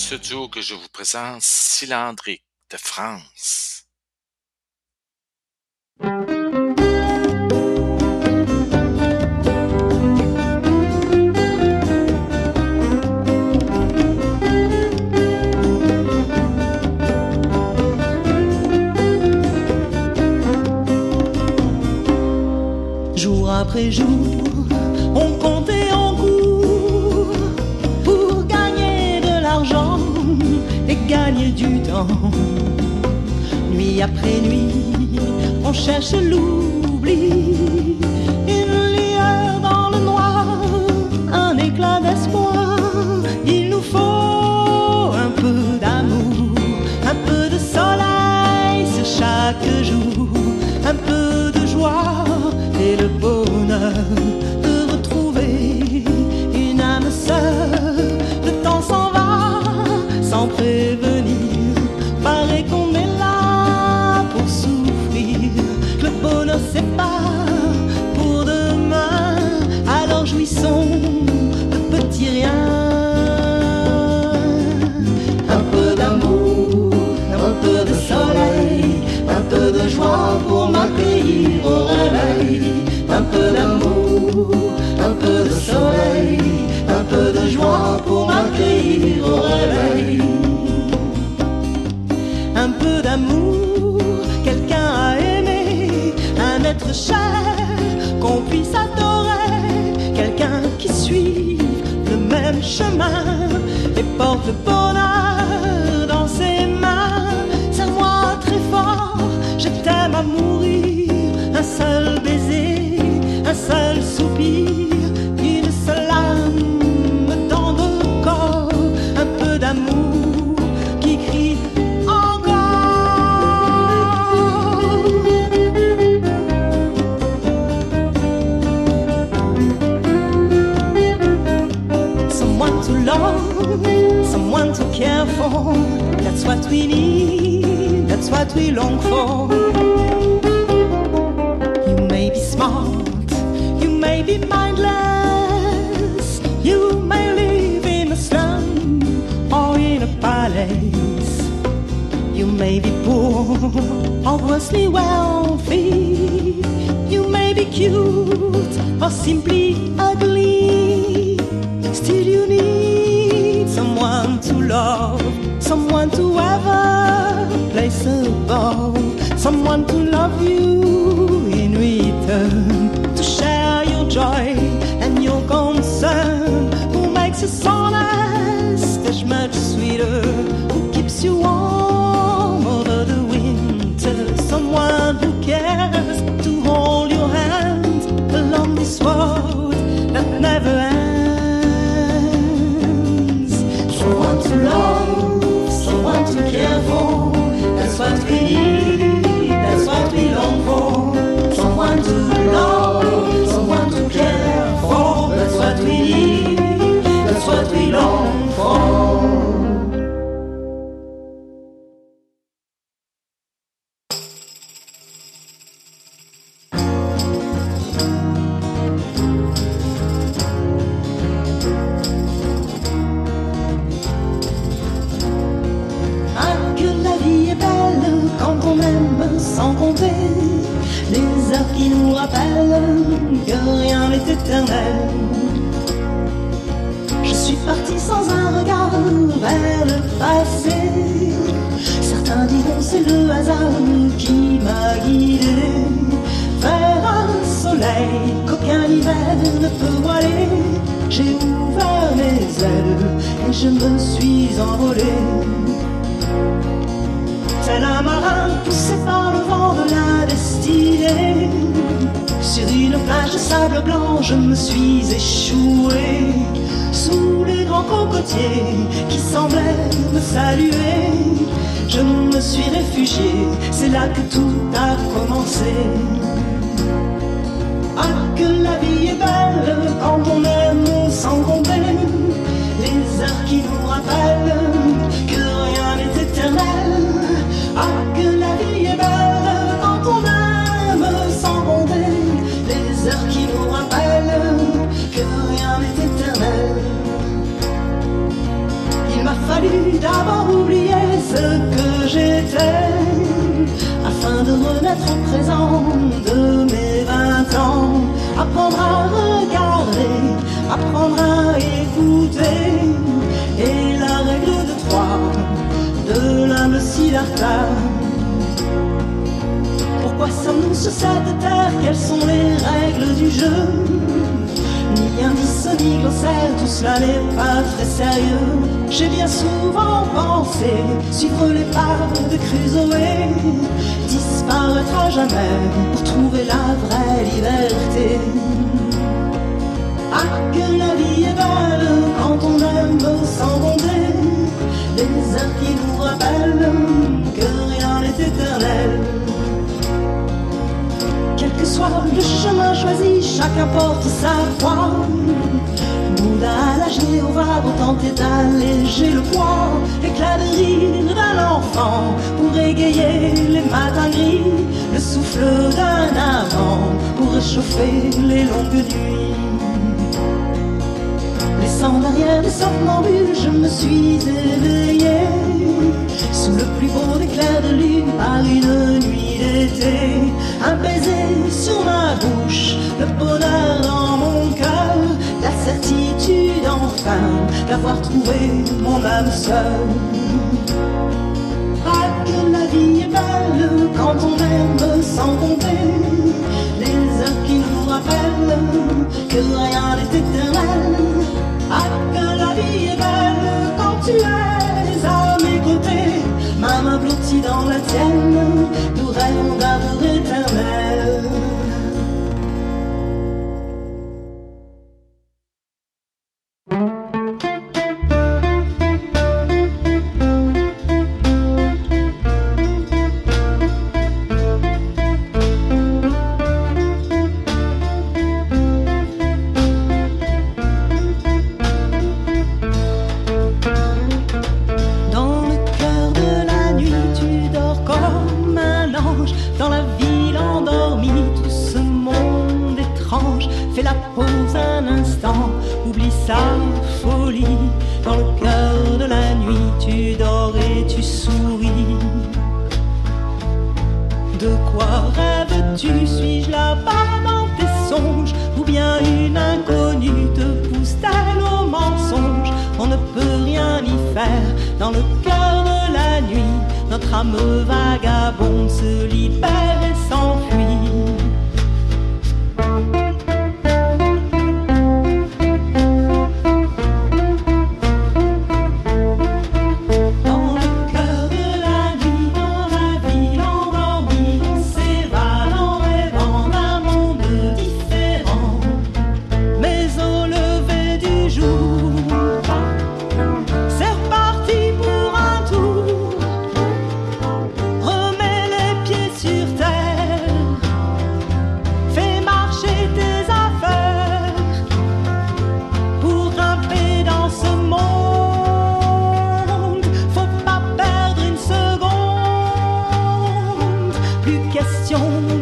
ce duo que je vous présente, Cylindrique de France. Jour après jour, on du temps. Nuit après nuit, on cherche l'oubli, Un peu d'amour, un peu de soleil, un peu de joie pour m'accueillir au réveil. Un peu d'amour, quelqu'un à aimer, un être cher qu'on puisse adorer, quelqu'un qui suit le même chemin et porte le bonheur dans ses mains. Serre-moi très fort, je t'aime à mourir, un seul baiser, un seul soupir, une seule âme dans le corps, un peu d'amour qui crie encore. Someone to love, someone to care for. That's what we need, that's what we long for. Or grossly wealthy. You may be cute or simply ugly. Qui nous rappellent que rien n'est éternel. Je suis parti sans un regard vers le passé. Certains diront c'est le hasard qui m'a guidé vers un soleil qu'aucun hiver ne peut voiler. J'ai ouvert mes ailes et je me suis envolé. Tel un marin poussé par le vent de la destinée. Sur une plage de sable blanc, je me suis échoué. Sous les grands cocotiers qui semblaient me saluer. Je me suis réfugié, c'est là que tout a commencé. Ah, que la vie est belle quand on aime sans compter les heures qui nous rappellent Apprendre à regarder, apprendre à écouter, et la règle de trois de l'âme Siddhartha. Pourquoi sommes-nous sur cette terre? Quelles sont les règles du jeu? Ni indice ni cela n'est pas très sérieux. J'ai bien souvent pensé suivre les pas de Crusoe, disparaître à jamais pour trouver la vraie liberté. Ah, que la vie est belle quand on aime sans bonder, les heures qui nous rappellent que rien n'est éternel. Quel que soit le chemin choisi, chacun porte sa croix. Jéhovah vont tenter d'alléger le poids. Éclat de rire d'un enfant pour égayer les matins gris. Le souffle d'un amant pour réchauffer les longues nuits. Laissant derrière les somnambules, je me suis éveillé sous le plus beau éclair de lune par une nuit d'été. Un baiser sur ma bouche, le bonheur dans mon cœur, la certitude enfin d'avoir trouvé mon âme seule. Ah, que la vie est belle quand on aime sans compter les heures qui nous rappellent que rien n'est éternel. Ah, que la vie est belle quand tu es à mes côtés, ma main blottie dans la tienne, Notre âme 胸